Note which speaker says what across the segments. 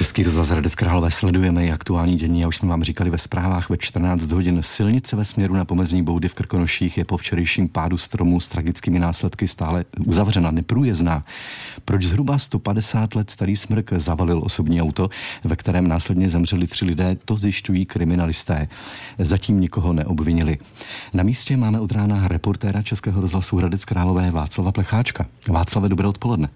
Speaker 1: Český rozhlas Hradec Králové sledujeme i aktuální dění a už jsme vám říkali ve zprávách ve 14 hodin. Silnice ve směru na pomezní boudy v Krkonoších je po včerejším pádu stromu s tragickými následky stále uzavřena, neprůjezdná. Proč zhruba 150 let starý smrk zavalil osobní auto, ve kterém následně zemřeli tři lidé, to zjišťují kriminalisté. Zatím nikoho neobvinili. Na místě máme od rána reportéra Českého rozhlasu Hradec Králové Václava Plecháčka. Václave, dobré odpoledne.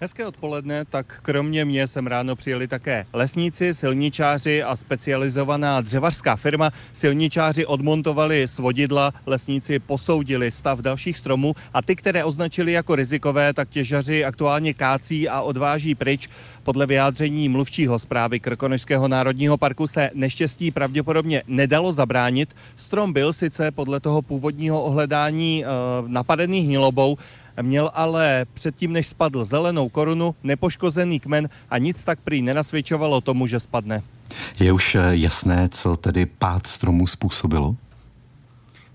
Speaker 2: Hezké odpoledne, tak kromě mě sem ráno přijeli také lesníci, silničáři a specializovaná dřevařská firma. Silničáři odmontovali svodidla, lesníci posoudili stav dalších stromů a ty, které označili jako rizikové, tak těžaři aktuálně kácí a odváží pryč. Podle vyjádření mluvčího zprávy Krkonožského národního parku se neštěstí pravděpodobně nedalo zabránit. Strom byl sice podle toho původního ohledání e, napadený hnilobou, Měl ale předtím, než spadl zelenou korunu, nepoškozený kmen a nic tak prý nenasvědčovalo tomu, že spadne.
Speaker 1: Je už eh, jasné, co tedy pád stromu způsobilo?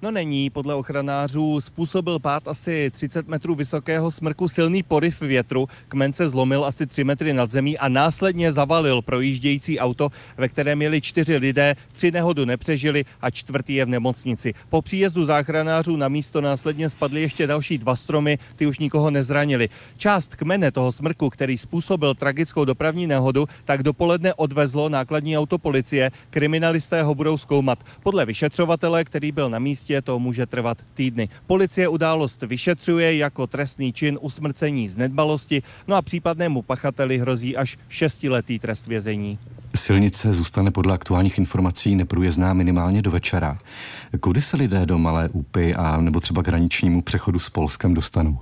Speaker 2: No není, podle ochranářů způsobil pád asi 30 metrů vysokého smrku silný poryv větru, kmen se zlomil asi 3 metry nad zemí a následně zavalil projíždějící auto, ve kterém měli čtyři lidé, tři nehodu nepřežili a čtvrtý je v nemocnici. Po příjezdu záchranářů na místo následně spadly ještě další dva stromy, ty už nikoho nezranili. Část kmene toho smrku, který způsobil tragickou dopravní nehodu, tak dopoledne odvezlo nákladní auto policie. Kriminalisté ho budou zkoumat. Podle vyšetřovatele, který byl na místě, místě to může trvat týdny. Policie událost vyšetřuje jako trestný čin usmrcení z nedbalosti, no a případnému pachateli hrozí až šestiletý trest vězení.
Speaker 1: Silnice zůstane podle aktuálních informací neprůjezdná minimálně do večera. Kudy se lidé do Malé Úpy a nebo třeba k hraničnímu přechodu s Polskem dostanou?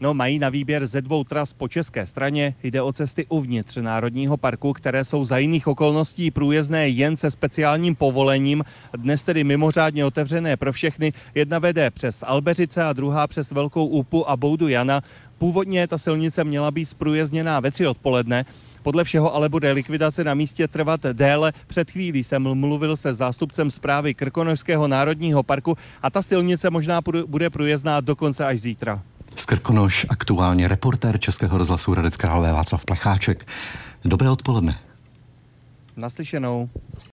Speaker 2: No, mají na výběr ze dvou tras po české straně. Jde o cesty uvnitř Národního parku, které jsou za jiných okolností průjezdné jen se speciálním povolením. Dnes tedy mimořádně otevřené pro všechny. Jedna vede přes Albeřice a druhá přes Velkou Úpu a Boudu Jana. Původně ta silnice měla být zprůjezdněná ve tři odpoledne. Podle všeho ale bude likvidace na místě trvat déle. Před chvílí jsem mluvil se zástupcem zprávy Krkonožského národního parku a ta silnice možná bude průjezdná dokonce až zítra.
Speaker 1: Krkonoš aktuálně reportér Českého rozhlasu Hradec Králové Václav Plecháček. Dobré odpoledne.
Speaker 2: Naslyšenou.